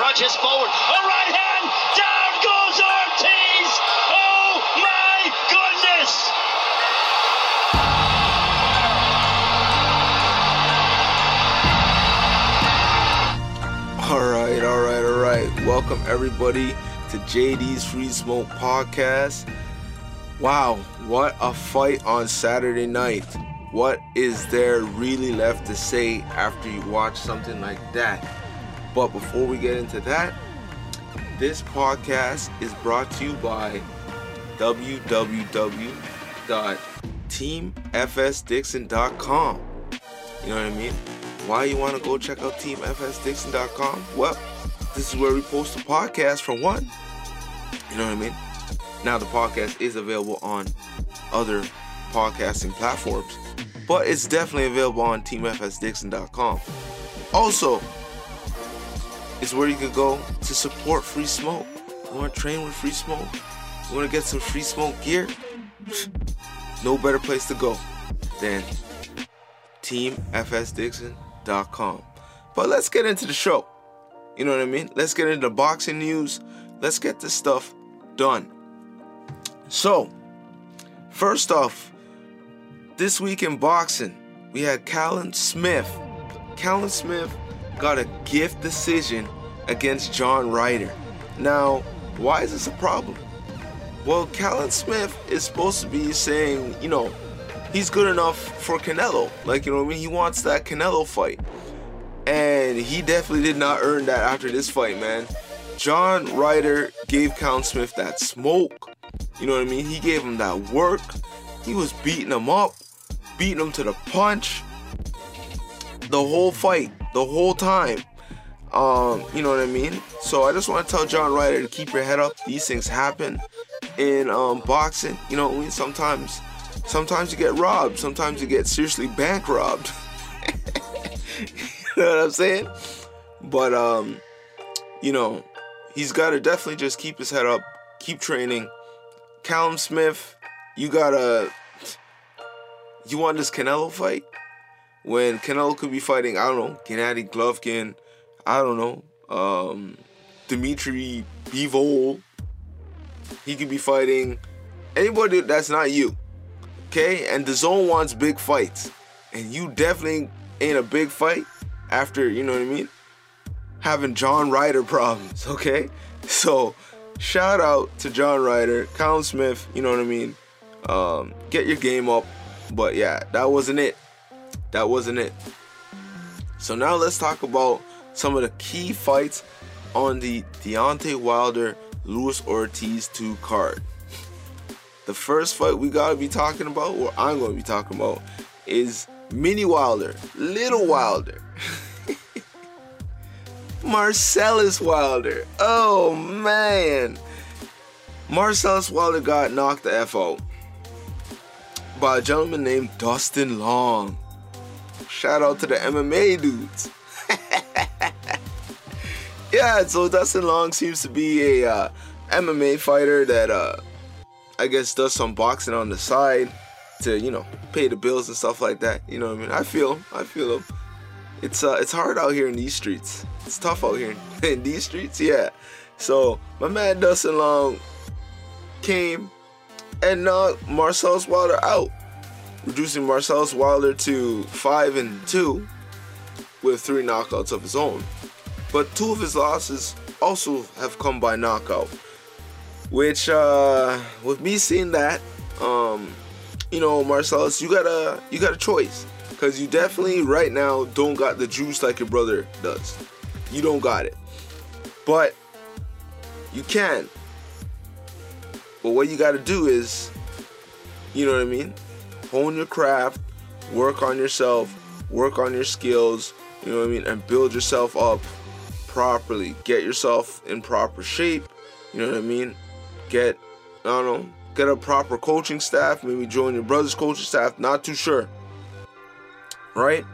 Rogers forward. A right hand. Down goes Ortiz. Oh my goodness. All right, all right, all right. Welcome everybody to JD's Free Smoke Podcast. Wow, what a fight on Saturday night. What is there really left to say after you watch something like that? But before we get into that, this podcast is brought to you by www.teamfsdixon.com. You know what I mean? Why you want to go check out teamfsdixon.com? Well, this is where we post the podcast for one. You know what I mean? Now the podcast is available on other podcasting platforms, but it's definitely available on teamfsdixon.com. Also, it's where you could go to support free smoke. You want to train with free smoke? You want to get some free smoke gear? No better place to go than teamfsdixon.com. But let's get into the show. You know what I mean? Let's get into the boxing news. Let's get this stuff done. So, first off, this week in boxing, we had Callum Smith. Callum Smith got a gift decision against John Ryder. Now, why is this a problem? Well, Callum Smith is supposed to be saying, you know, he's good enough for Canelo. Like, you know what I mean? He wants that Canelo fight. And he definitely did not earn that after this fight, man. John Ryder gave Callum Smith that smoke. You know what I mean? He gave him that work. He was beating him up, beating him to the punch. The whole fight, the whole time. Um, you know what I mean? So I just want to tell John Ryder to keep your head up. These things happen in um, boxing. You know I mean? Sometimes, sometimes you get robbed. Sometimes you get seriously bank robbed. you know what I'm saying? But um, you know, he's got to definitely just keep his head up, keep training. Callum Smith, you gotta. You want this Canelo fight? When Canelo could be fighting, I don't know, Gennady Golovkin, I don't know, um, Dimitri Bivol. He could be fighting anybody that's not you. Okay? And DAZN wants big fights. And you definitely ain't a big fight after, you know what I mean? Having John Ryder problems, okay? So shout out to John Ryder, Callum Smith, you know what I mean? Um, get your game up. But yeah, that wasn't it. That wasn't it. So now let's talk about some of the key fights on the Deontay Wilder Luis Ortiz 2 card. The first fight we gotta be talking about, or I'm gonna be talking about, is Mini Wilder, Little Wilder. Marcellus Wilder. Oh man. Marcellus Wilder got knocked the F out by a gentleman named Dustin Long. Shout out to the MMA dudes. yeah, so Dustin Long seems to be a uh, MMA fighter that uh, I guess does some boxing on the side to you know pay the bills and stuff like that. You know what I mean? I feel. I feel him. It's uh, it's hard out here in these streets. It's tough out here in these streets. Yeah. So my man Dustin Long came and knocked Marcellus Wilder out, reducing Marcellus Wilder to five and two with three knockouts of his own. But two of his losses also have come by knockout. Which, uh, with me seeing that, um, you know, Marcellus, you got a you got a choice, cause you definitely right now don't got the juice like your brother does. You don't got it, but you can. But what you got to do is, you know what I mean, hone your craft, work on yourself, work on your skills, you know what I mean, and build yourself up properly. Get yourself in proper shape, you know what I mean? Get, I don't know, get a proper coaching staff, maybe join your brother's coaching staff, not too sure. Right?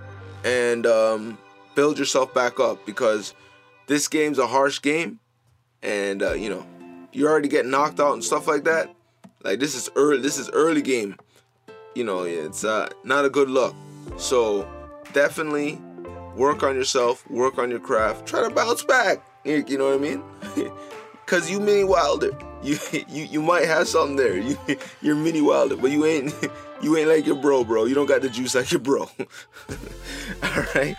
And um, build yourself back up because this game's a harsh game and uh, you know, you already get knocked out and stuff like that. Like this is early this is early game. You know, it's uh, not a good look. So definitely work on yourself, work on your craft, try to bounce back. You know what I mean? Cause you mini Wilder. You you you might have something there. You you're mini Wilder, but you ain't you ain't like your bro, bro. You don't got the juice like your bro. All right.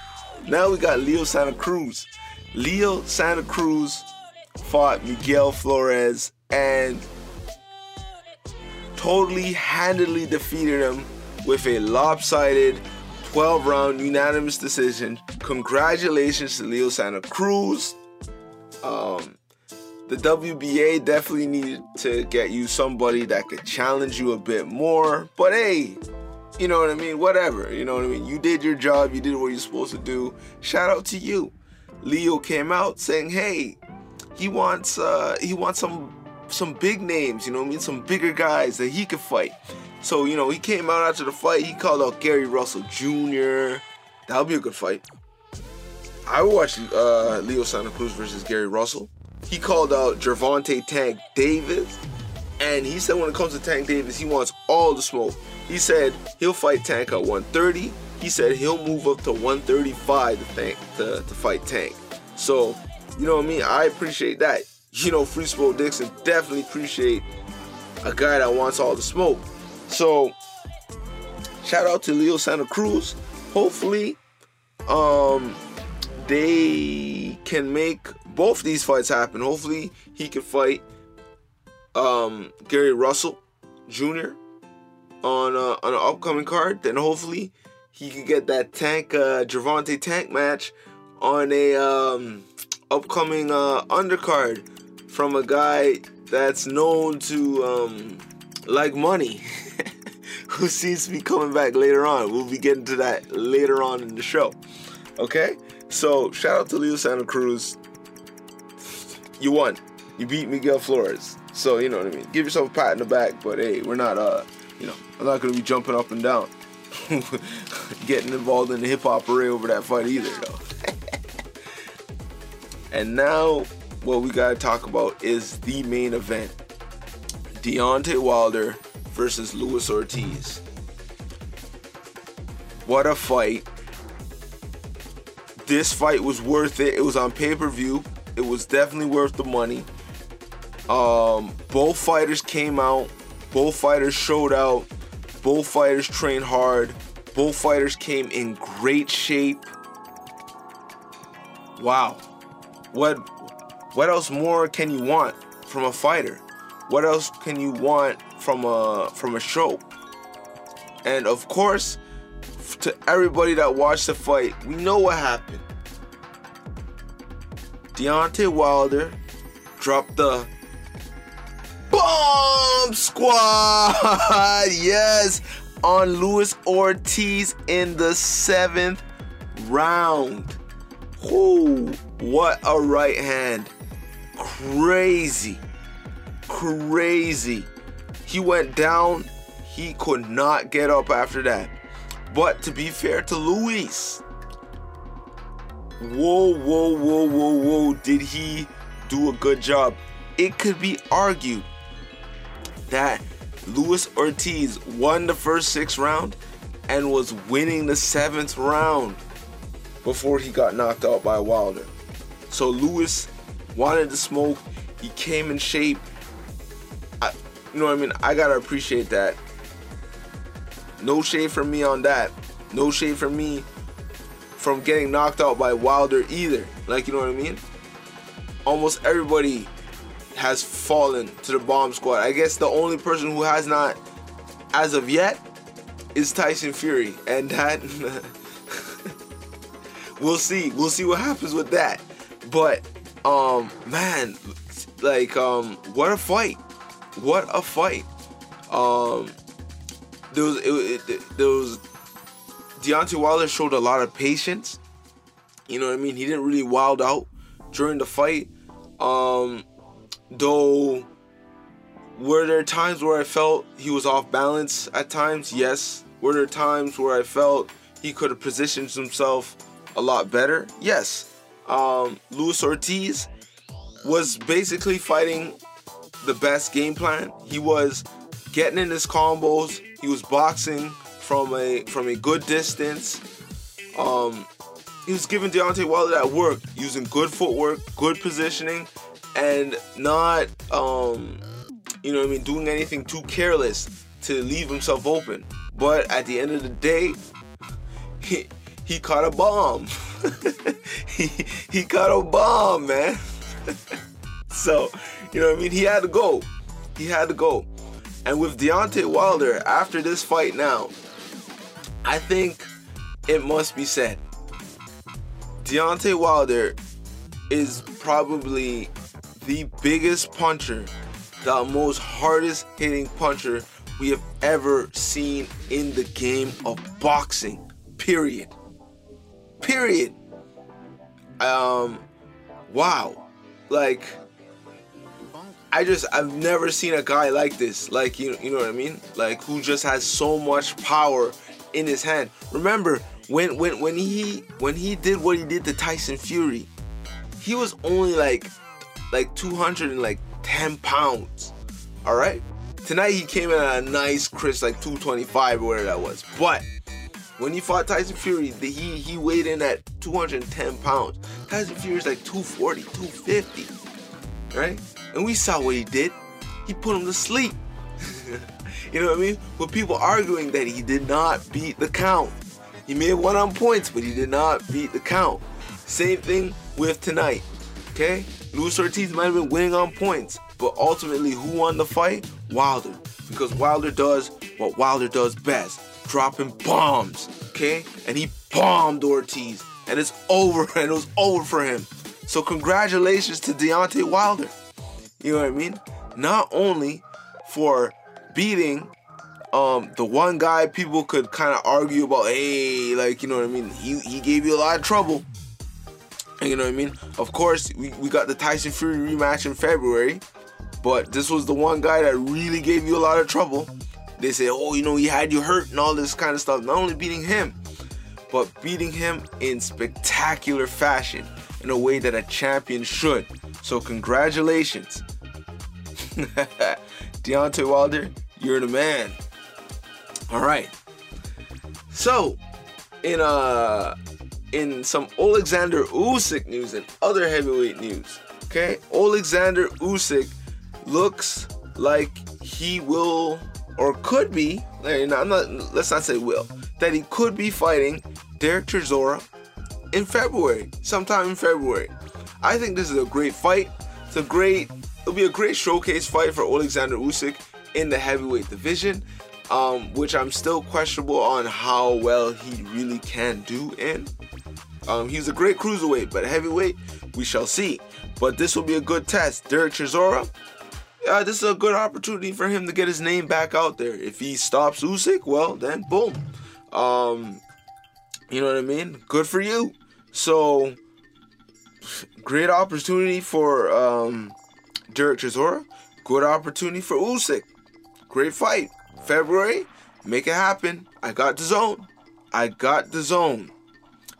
Now we got Leo Santa Cruz. Leo Santa Cruz fought Miguel Flores and totally handedly defeated him with a lopsided 12 round unanimous decision. Congratulations to Leo Santa Cruz. Um, the WBA definitely needed to get you somebody that could challenge you a bit more. But hey, you know what I mean? Whatever. You know what I mean? You did your job, you did what you're supposed to do. Shout out to you. Leo came out saying, hey, he wants uh he wants some some big names, you know what I mean? Some bigger guys that he could fight. So, you know, he came out after the fight, he called out Gary Russell Jr. That'll be a good fight. I would watch uh, Leo Santa Cruz versus Gary Russell. He called out Gervonta Tank Davis. And he said when it comes to Tank Davis, he wants all the smoke. He said he'll fight Tank at 130. He said he'll move up to 135 to, to, to fight Tank. So, you know what I mean? I appreciate that. You know, Free Smoke Dixon definitely appreciate a guy that wants all the smoke. So, shout out to Leo Santa Cruz. Hopefully, um, they can make both these fights happen. Hopefully, he can fight um, Gary Russell Jr. on uh, on an upcoming card. Then hopefully, he can get that Tank uh, Gervonta Tank match on a um, upcoming uh, undercard from a guy that's known to um, like money. who seems to be coming back later on. We'll be getting to that later on in the show. Okay? So, shout out to Leo Santa Cruz. You won. You beat Miguel Flores. So, you know what I mean? Give yourself a pat in the back, but hey, we're not, uh, you know, I'm not going to be jumping up and down. Getting involved in the hip hop array over that fight either, though. and now, what we got to talk about is the main event Deontay Wilder versus Luis Ortiz. What a fight. This fight was worth it. It was on pay-per-view. It was definitely worth the money. Um, both fighters came out. Both fighters showed out. Both fighters trained hard. Both fighters came in great shape. Wow. What what else more can you want from a fighter? What else can you want from a from a show? And of course, to everybody that watched the fight, we know what happened. Deontay Wilder dropped the bomb squad. yes, on Luis Ortiz in the seventh round. Whoo, what a right hand. Crazy. Crazy. He went down. He could not get up after that. But to be fair to Luis, whoa, whoa, whoa, whoa, whoa, did he do a good job? It could be argued that Luis Ortiz won the first six round and was winning the seventh round before he got knocked out by Wilder. So Luis wanted to smoke. He came in shape. I, you know what I mean? I gotta appreciate that. No shade from me on that. No shade from me from getting knocked out by Wilder either. Like, you know what I mean? Almost everybody has fallen to the bomb squad. I guess the only person who has not, as of yet, is Tyson Fury. And that, we'll see. We'll see what happens with that. But, um, man, like, um, what a fight. What a fight. Um, there was, it, it, there was, Deontay Wilder showed a lot of patience. You know what I mean? He didn't really wild out during the fight. Um, though, were there times where I felt he was off balance at times? Yes. Were there times where I felt he could have positioned himself a lot better? Yes. Um, Luis Ortiz was basically fighting the best game plan. He was getting in his combos. He was boxing from a from a good distance. Um, he was giving Deontay Wilder that work using good footwork, good positioning, and not um you know I mean doing anything too careless to leave himself open. But at the end of the day, he he caught a bomb. he he caught a bomb, man. so, you know what I mean? He had to go. He had to go. And with Deontay Wilder, after this fight now, I think it must be said. Deontay Wilder is probably the biggest puncher, the most hardest hitting puncher we have ever seen in the game of boxing. Period. Period. Um, wow. Like, I just I've never seen a guy like this. Like you you know what I mean? Like who just has so much power in his hand. Remember when when when he when he did what he did to Tyson Fury, he was only like like 210 pounds. All right. Tonight he came in at a nice crisp like 225 or whatever that was. But when he fought Tyson Fury, the, he he weighed in at 210 pounds. Tyson Fury's like 240, 250, right? And we saw what he did. He put him to sleep. you know what I mean? With people arguing that he did not beat the count. He may have won on points, but he did not beat the count. Same thing with tonight. Okay? Luis Ortiz might have been winning on points, but ultimately, who won the fight? Wilder. Because Wilder does what Wilder does best dropping bombs. Okay? And he bombed Ortiz. And it's over, and it was over for him. So, congratulations to Deontay Wilder. You know what I mean? Not only for beating um the one guy people could kind of argue about, hey, like you know what I mean? He he gave you a lot of trouble. You know what I mean? Of course, we, we got the Tyson Fury rematch in February, but this was the one guy that really gave you a lot of trouble. They say, oh, you know, he had you hurt and all this kind of stuff. Not only beating him, but beating him in spectacular fashion in a way that a champion should. So congratulations. Deontay Wilder, you're the man. All right. So, in uh in some Alexander Usyk news and other heavyweight news, okay? Alexander Usyk looks like he will or could be, not let's not say will, that he could be fighting Dereck Chisora in February, sometime in February. I think this is a great fight. It's a great, it'll be a great showcase fight for Alexander Usyk in the heavyweight division, um, which I'm still questionable on how well he really can do in. Um, he's a great cruiserweight, but heavyweight, we shall see. But this will be a good test. Dereck Chisora, uh, this is a good opportunity for him to get his name back out there. If he stops Usyk, well, then boom. Um, you know what I mean? Good for you. So, great opportunity for um, Dereck Chisora. Good opportunity for Usyk. Great fight. February, make it happen. I got DAZN. I got DAZN.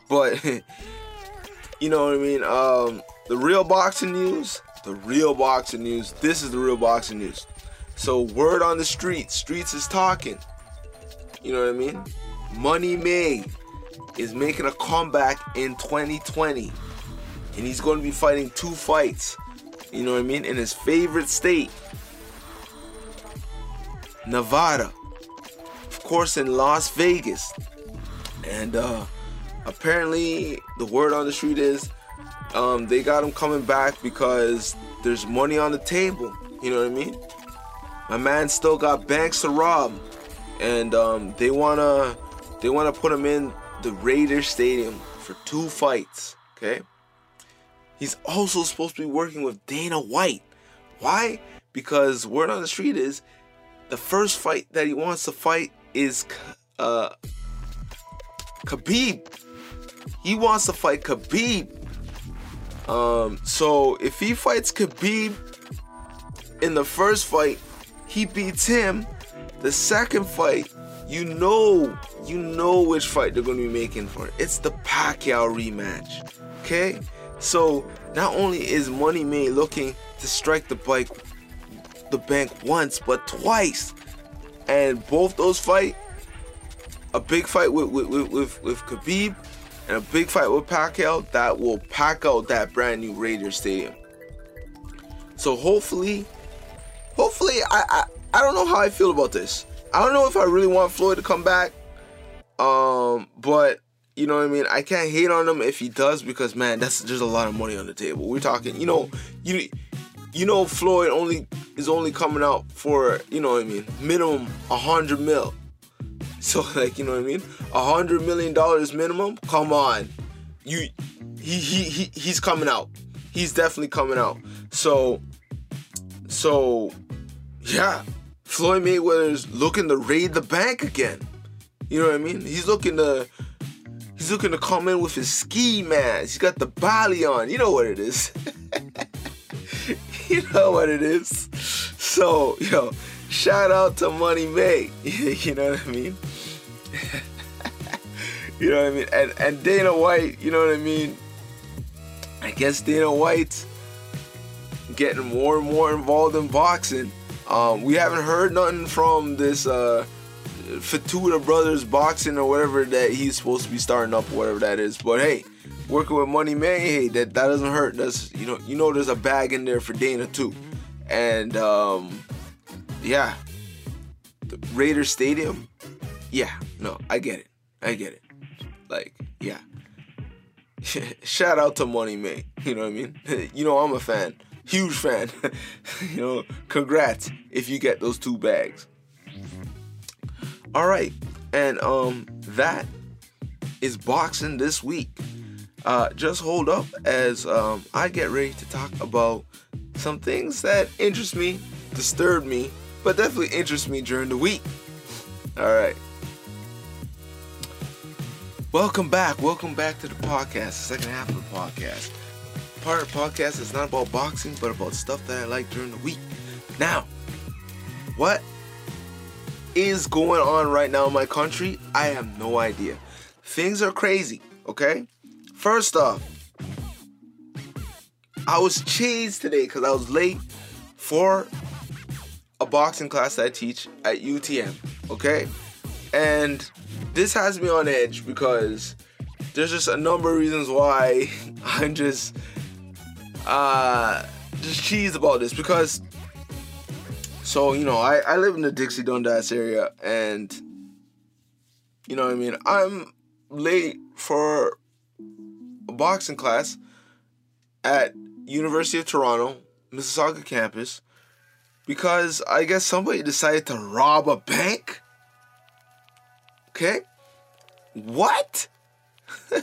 But, you know what I mean? Um, the real boxing news, the real boxing news. This is the real boxing news. So, word on the streets, streets is talking. You know what I mean? Money May is making a comeback in 2020. And he's going to be fighting two fights. You know what I mean? In his favorite state, Nevada. Of course, in Las Vegas. And uh, apparently, the word on the street is um, they got him coming back because there's money on the table. You know what I mean? My man still got banks to rob, and um, they wanna they wanna put him in the Raiders Stadium for two fights. Okay. He's also supposed to be working with Dana White. Why? Because word on the street is the first fight that he wants to fight is uh, Khabib. He wants to fight Khabib. Um, so if he fights Khabib in the first fight, he beats him. The second fight, you know, you know which fight they're to be making for. It's the Pacquiao rematch. Okay? So not only is Money May looking to strike the bike the bank once but twice. And both those fight, a big fight with with, with, with, with Khabib and a big fight with Pacquiao that will pack out that brand new Raider Stadium. So hopefully, hopefully, I, I I don't know how I feel about this. I don't know if I really want Floyd to come back. Um, but you know what I mean. I can't hate on him if he does because man, that's there's a lot of money on the table. We're talking, you know, you you know Floyd only is only coming out for you know what I mean minimum a hundred mil. So like you know what I mean, a hundred million dollars minimum. Come on, you he he he he's coming out. He's definitely coming out. So so yeah, Floyd Mayweather's looking to raid the bank again. You know what I mean? He's looking to he's looking to come in with his ski mask. He's got the Bali on. You know what it is. you know what it is. So, yo, shout out to Money May. you know what I mean? you know what I mean? And and Dana White, you know what I mean? I guess Dana White's getting more and more involved in boxing. Um, we haven't heard nothing from this uh, Fertitta Brothers Boxing or whatever that he's supposed to be starting up, whatever that is. But hey, working with Money May, hey, that, that doesn't hurt. That's you know, you know, there's a bag in there for Dana too, and um, yeah, the Raider Stadium. Yeah, no, I get it, I get it. Like, yeah. Shout out to Money May. You know what I mean? you know I'm a fan, huge fan. you know, congrats if you get those two bags. All right, and um, that is boxing this week. Uh, just hold up as um, I get ready to talk about some things that interest me, disturb me, but definitely interests me during the week. All right. Welcome back. Welcome back to the podcast, the second half of the podcast. Part of the podcast is not about boxing, but about stuff that I like during the week. Now, what is going on right now in my country? I have no idea. Things are crazy, okay? First off, I was chased today because I was late for a boxing class that I teach at UTM, okay? And this has me on edge because there's just a number of reasons why I'm just uh just cheesed about this because so you know I, I live in the Dixie Dundas area and you know what I mean I'm late for a boxing class at University of Toronto Mississauga campus because I guess somebody decided to rob a bank Okay? What?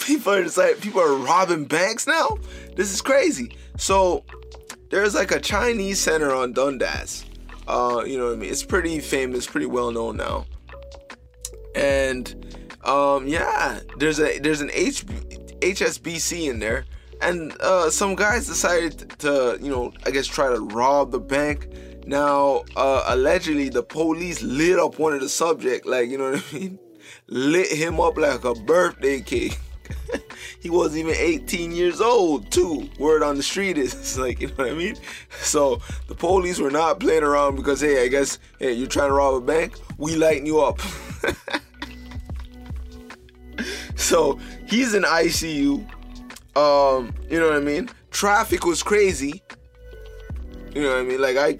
people are like people are robbing banks now. This is crazy. So there's like a Chinese center on Dundas. Uh, you know what I mean? It's pretty famous, pretty well known now. And um, yeah, there's a there's an H, HSBC in there, and uh, some guys decided to you know I guess try to rob the bank now, uh, allegedly, the police lit up one of the subject, like you know what I mean, lit him up like a birthday cake. he wasn't even 18 years old, too. Word on the street is it's like you know what I mean. So the police were not playing around because hey, I guess hey, you're trying to rob a bank, we lighten you up. so he's in ICU. Um, you know what I mean. Traffic was crazy you know what I mean? Like I,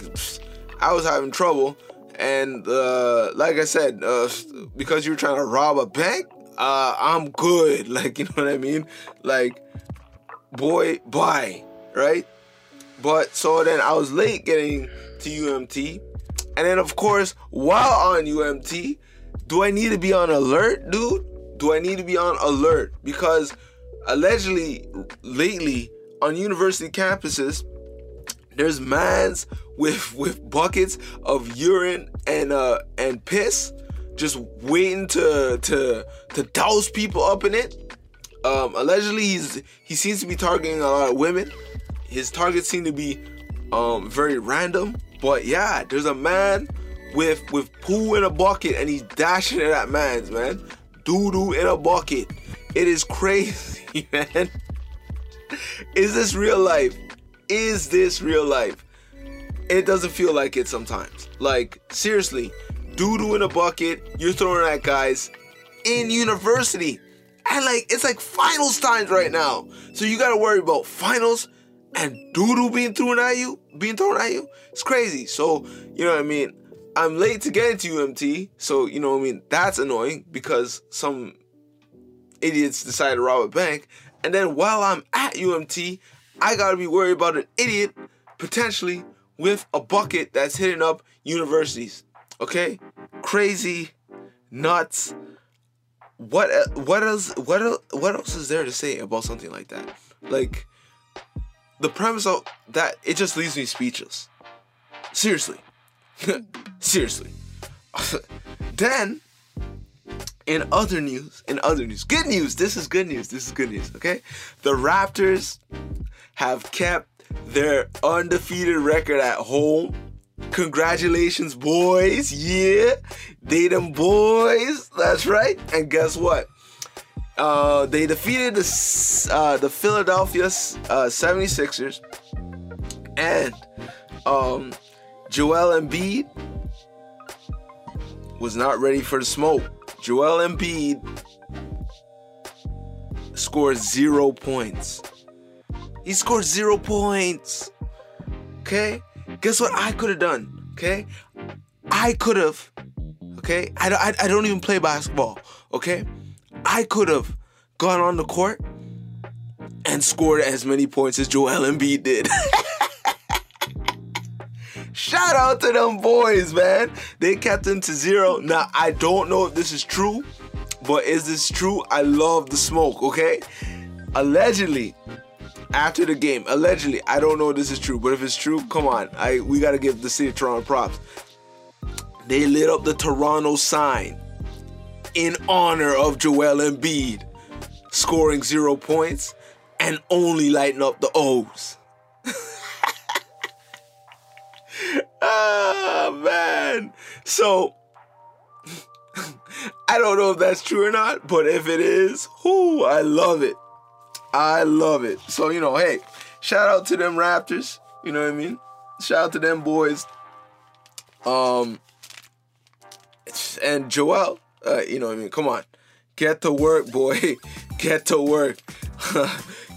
I was having trouble, and uh, like I said, uh, because you were trying to rob a bank, uh, I'm good. Like you know what I mean? Like, boy, bye, right? But so then I was late getting to UMT, and then of course while on UMT, do I need to be on alert, dude? Do I need to be on alert because allegedly lately on university campuses there's mans with with buckets of urine and uh and piss just waiting to to to douse people up in it. Um, allegedly, he's he seems to be targeting a lot of women. His targets seem to be um, very random. But yeah, there's a man with with poo in a bucket and he's dashing it at man's man. Doo doo in a bucket. It is crazy, man. Is this real life? is this real life? It doesn't feel like it sometimes. Like, seriously, doo doo in a bucket, you're throwing at guys. in university. And like it's like finals times right now. So you gotta worry about finals and doodle being thrown at you, being thrown at you. It's crazy. So, you know what I mean? I'm late to get into UMT, so you know what I mean, that's annoying because some idiots decided to rob a bank. And then while I'm at UMT, I gotta be worried about an idiot potentially with a bucket that's hitting up universities. Okay? Crazy, nuts. What uh, what else what else, what else is there to say about something like that? Like the premise of that it just leaves me speechless. Seriously. Seriously. then in other news, in other news, good news. This is good news. This is good news, okay? The Raptors have kept their undefeated record at home. Congratulations, boys. Yeah. They them boys. That's right. And guess what? Uh, they defeated the uh, the Philadelphia uh, 76ers and um, Joel Embiid was not ready for the smoke. Joel Embiid scored zero points. He scored zero points. Okay? Guess what I could have done? Okay? I could have. Okay? I, I, I don't even play basketball. Okay? I could have gone on the court and scored as many points as Joel Embiid did. Shout out to them boys, man. They kept him to zero. Now, I don't know if this is true, but is this true? I love the smoke, okay? Allegedly, after the game, allegedly, I don't know if this is true, but if it's true, come on. I we gotta give the city of Toronto props. They lit up the Toronto sign in honor of Joel Embiid scoring zero points and only lighting up the O's. ah man. So I don't know if that's true or not, but if it is, whoo, I love it. I love it. So, you know, hey, shout out to them Raptors. You know what I mean? Shout out to them boys. Um and Joel, uh, you know what I mean? Come on. Get to work, boy. Get to work.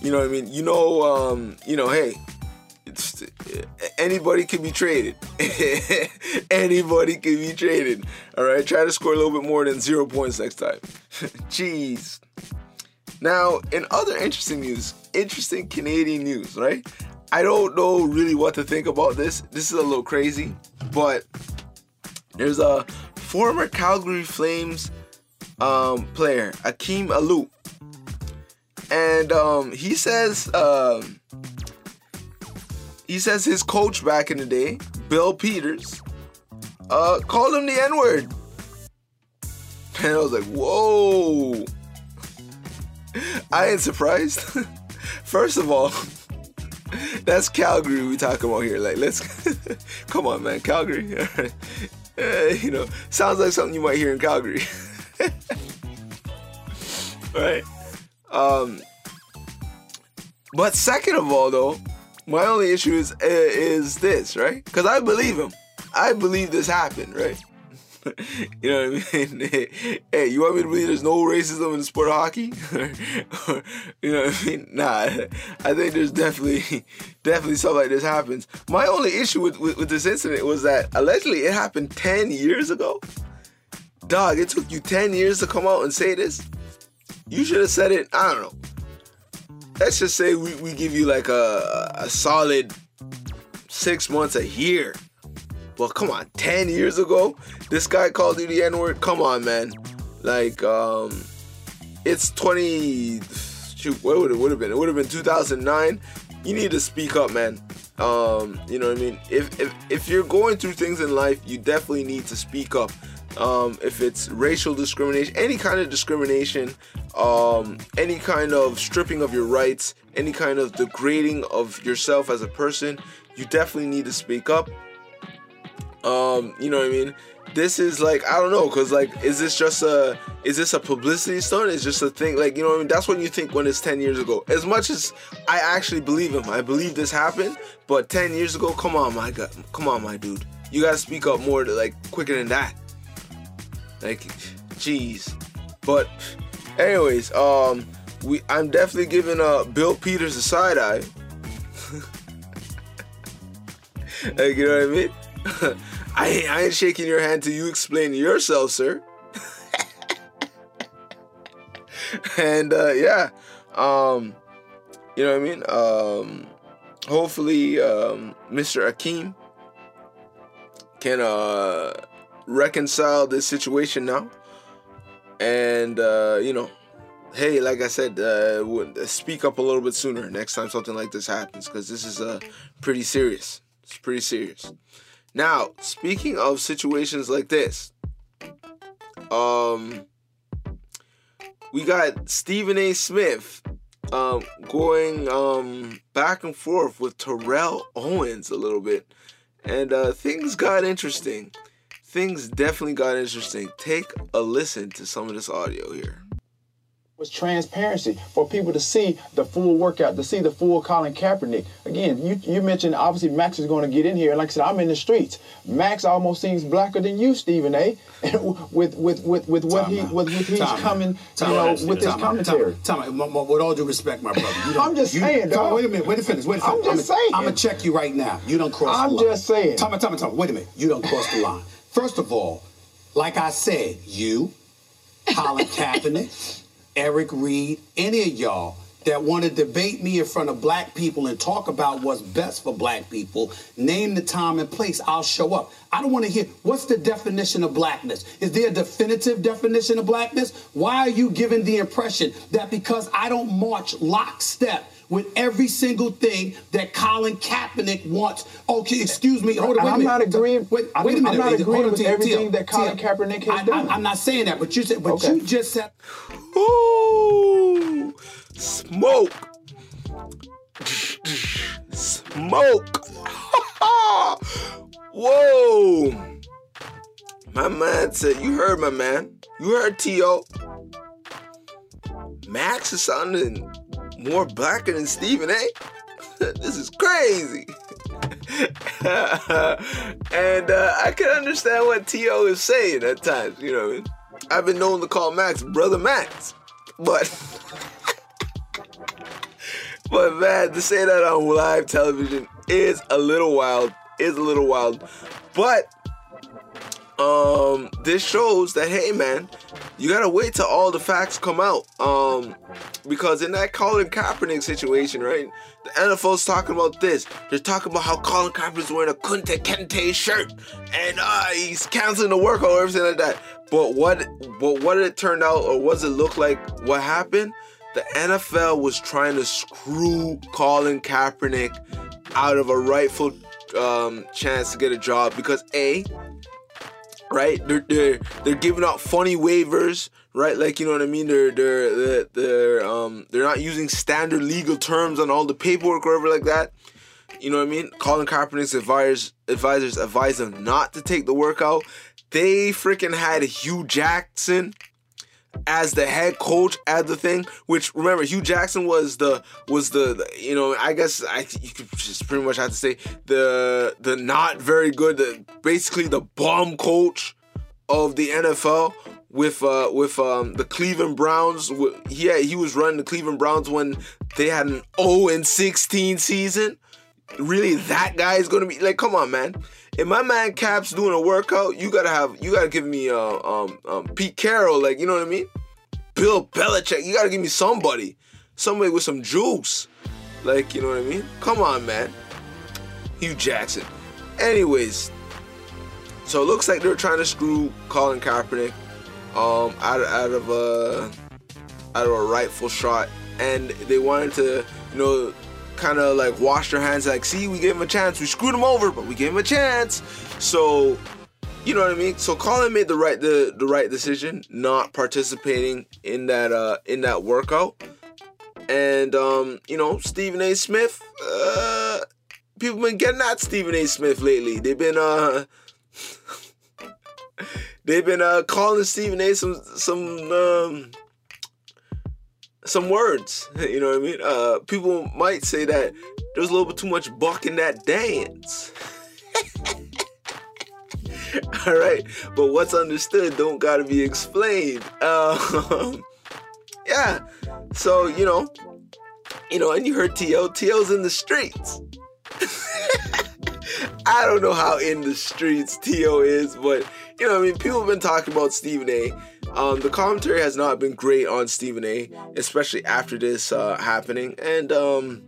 you know what I mean? You know, um, you know, hey, anybody can be traded. anybody can be traded. All right, try to score a little bit more than zero points next time. Jeez. Now, in other interesting news, interesting Canadian news, right? I don't know really what to think about this. This is a little crazy, but there's a former Calgary Flames um, player, Akim Aliu. and um, he says um, he says his coach back in the day, Bill Peters, uh, called him the N word. And I was like, whoa. I ain't surprised. First of all, that's Calgary we talking about here. Like, let's come on, man, Calgary. uh, you know, sounds like something you might hear in Calgary. right? Um, but second of all, though, my only issue is uh, is this, right? Because I believe him. I believe this happened, right? you know what I mean? hey, you want me to believe there's no racism in the sport of hockey? you know what I mean? Nah, I think there's definitely, definitely stuff like this happens. My only issue with, with, with this incident was that allegedly it happened 10 years ago. Dog, it took you 10 years to come out and say this. You should have said it, I don't know. Let's just say we, we give you like a, a solid six months, a year well, come on, 10 years ago, this guy called you the N word. Come on, man. Like, um, it's 20. Shoot, what would it would have been? It would have been 2009. You need to speak up, man. Um, you know what I mean? If, if if you're going through things in life, you definitely need to speak up. Um, if it's racial discrimination, any kind of discrimination, um, any kind of stripping of your rights, any kind of degrading of yourself as a person, you definitely need to speak up. Um, you know what I mean? This is like I don't know, cause like, is this just a is this a publicity stunt? Is just a thing? Like you know what I mean? That's what you think when it's ten years ago. As much as I actually believe him, I believe this happened. But ten years ago, come on, my god, come on, my dude, you gotta speak up more to like quicker than that. Like, jeez, But, anyways, um, we I'm definitely giving uh Bill Peters a side eye. like, you know what I mean? I ain't, I ain't shaking your hand till you explain yourself, sir. and uh, yeah, um, you know what I mean. Um, hopefully, um, Mr. Akim can uh, reconcile this situation now, and uh, you know, hey, like I said, uh, speak up a little bit sooner next time something like this happens, because this is uh, pretty serious. It's pretty serious. Now, speaking of situations like this, um, we got Stephen A. Smith um, going um, back and forth with Terrell Owens a little bit, and uh, things got interesting. Things definitely got interesting. Take a listen to some of this audio here was transparency for people to see the full workout, to see the full Colin Kaepernick. Again, you, you mentioned obviously Max is going to get in here. And like I said, I'm in the streets. Max almost seems blacker than you, Stephen A. with with with with what he with, with he's time coming, time you know, out. with his Time commentary. Time out. Time out. With all due respect, my brother. You I'm just you- saying, time out. dog. Wait a minute. Wait a finish. Wait a I'm finish. just saying. I'm gonna check you right now. You don't cross I'm the line. just saying. Time out. Time out. Time. Wait a minute. You don't cross the line. First of all, like I said, you, Colin Kaepernick, Eric Reid, any of y'all that want to debate me in front of black people and talk about what's best for black people, name the time and place, I'll show up. I don't want to hear what's the definition of blackness? Is there a definitive definition of blackness? Why are you giving the impression that because I don't march lockstep with every single thing that Colin Kaepernick wants? Okay, excuse me. Hold on. Wait a I'm minute. not agreeing- Wait, I'm- wait a I'm minute. not Hold agreeing on, with Tia, everything Tia, that Colin Tia. Kaepernick has I, done. I, I'm not saying that, but you said, but Okay. you just said. Ooh, smoke. Smoke. Whoa. My man said, you heard my man. You heard T.O. Max is sounding more blacker than Stephen A. this is crazy. and uh, I can understand what T.O. is saying at times, you know. I've been known to call Max Brother Max. But But man, to say that on live television is a little wild. Is a little wild. But um this shows that hey man, you gotta wait till all the facts come out. Um because in that Colin Kaepernick situation, right? The NFL's talking about this. They're talking about how Colin Kaepernick's wearing a Kunta Kinte shirt and uh he's canceling the workout or everything like that. But what but what did it turn out or what it look like what happened? The NFL was trying to screw Colin Kaepernick out of a rightful um, chance to get a job because a right they're, they're they're giving out funny waivers right? Like you know what i mean? They're they're they're, um they're not using standard legal terms on all the paperwork or whatever like that. You know what i mean? Colin kaepernick's advisors advisors advise them not to take the workout. They freaking had hue jackson as the head coach at the thing which remember hue jackson was the was the, the- you know i guess i you could just pretty much have to say the the not very good the basically the bomb coach of the nfl with uh with um the cleveland browns yeah he was running the cleveland browns when they had an 0 and 16 season. Really that guy is gonna be like come on man. If my man cap's doing a workout you gotta have you gotta give me uh um, um pete carroll like you know what i mean? Bill belichick you gotta give me somebody. Somebody with some juice. Like you know what i mean? Come on man. Hue jackson. Anyways so it looks like they're trying to screw colin kaepernick um out, out of a out of a rightful shot. And they wanted to you know kind of like wash their hands like see we gave him a chance. We screwed him over but we gave him a chance. So you know what i mean? So colin made the right the, the right decision not participating in that uh in that workout. And um you know stephen a. Smith uh people been getting at stephen a. Smith lately. They've been uh they've been uh calling stephen a some some um some words. You know what I mean? Uh, people might say that there's a little bit too much buck in that dance. All right, but what's understood don't gotta be explained. Um, yeah, so you know, you know, and you heard T.O. T.O.'s in the streets. I don't know how in the streets T.O. is, but you know, I mean, people have been talking about Stephen A. Um, the commentary has not been great on Stephen A, especially after this uh, happening, and um,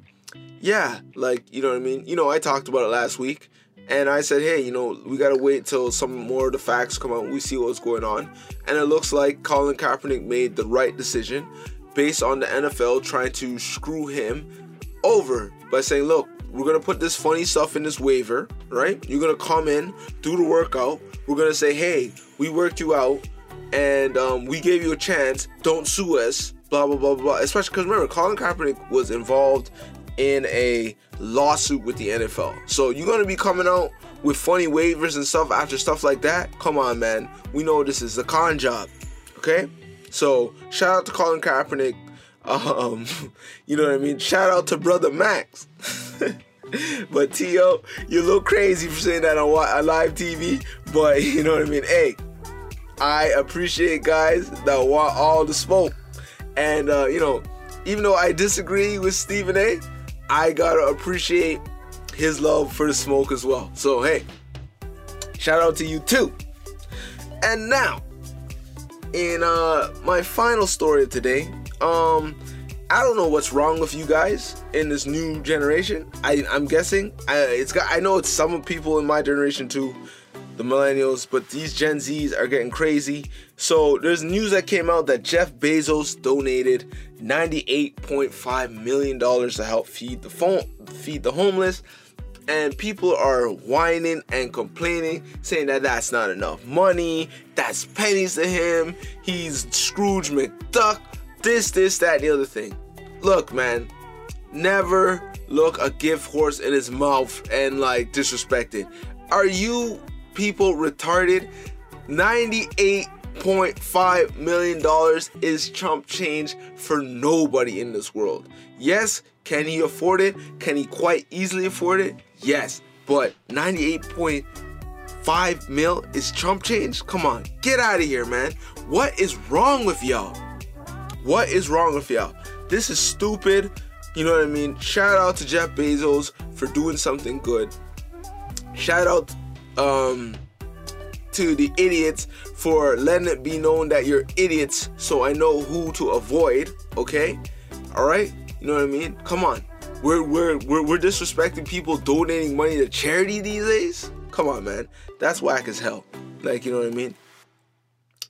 yeah, like you know what I mean. You know, I talked about it last week, and I said, hey, you know, we gotta wait till some more of the facts come out. We see what's going on, and it looks like Colin Kaepernick made the right decision based on the NFL trying to screw him over by saying, look, we're gonna put this funny stuff in this waiver, right? You're gonna come in, do the workout. We're gonna say, hey, we worked you out, and um, we gave you a chance. Don't sue us. Blah blah blah blah. Especially because remember, Colin Kaepernick was involved in a lawsuit with the NFL. So you're gonna be coming out with funny waivers and stuff after stuff like that. Come on, man. We know this is a con job. Okay. So shout out to Colin Kaepernick. Um, you know what I mean? Shout out to brother Max. but you're a little crazy for saying that on, on live TV. But you know what I mean? Hey, I appreciate guys that want all the smoke. And uh, you know, even though I disagree with Stephen A., I gotta appreciate his love for the smoke as well. So hey, shout out to you too. And now, in uh my final story of today, um I don't know what's wrong with you guys in this new generation. I I'm guessing I, it's got I know it's some people in my generation too, the millennials, but these Gen Zs are getting crazy. So there's news that came out that Jeff Bezos donated 98.5 million dollars to help feed the phone feed the homeless and people are whining and complaining, saying that that's not enough money, that's pennies to him, he's Scrooge McDuck, this, this, that, the other thing. Look, man, never look a gift horse in his mouth and like disrespect it. Are you people retarded? 98.5 million dollars is chump change for nobody in this world. Yes, can he afford it? Can he quite easily afford it? Yes, but 98.5 mil is chump change? Come on, get out of here, man. What is wrong with y'all? What is wrong with y'all? This is stupid. You know what I mean? Shout out to Jeff Bezos for doing something good. Shout out um, to the idiots for letting it be known that you're idiots so I know who to avoid, okay? All right? You know what I mean? Come on. We're, we're, we're, we're disrespecting people donating money to charity these days? Come on, man. That's whack as hell. Like, you know what I mean?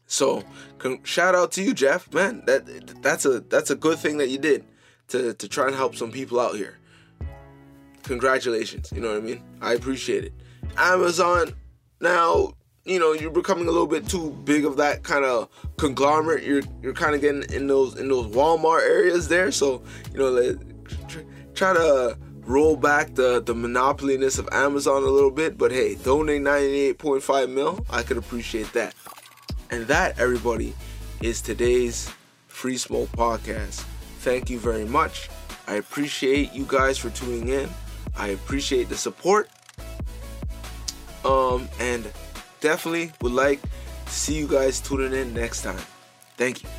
So, con- shout out to you, Jeff. Man, that that's a that's a good thing that you did to to try and help some people out here. Congratulations. You know what I mean? I appreciate it. Amazon now, you know, you're becoming a little bit too big of that kind of conglomerate. You're you're kind of getting in those in those Walmart areas there. So, you know, like, try to roll back the the monopolyness of Amazon a little bit, but hey, donate 98.5 mil, I could appreciate that. And that, everybody, is today's Free Smoke Podcast. Thank you very much. I appreciate you guys for tuning in. I appreciate the support. Um, and definitely would like to see you guys tuning in next time. Thank you.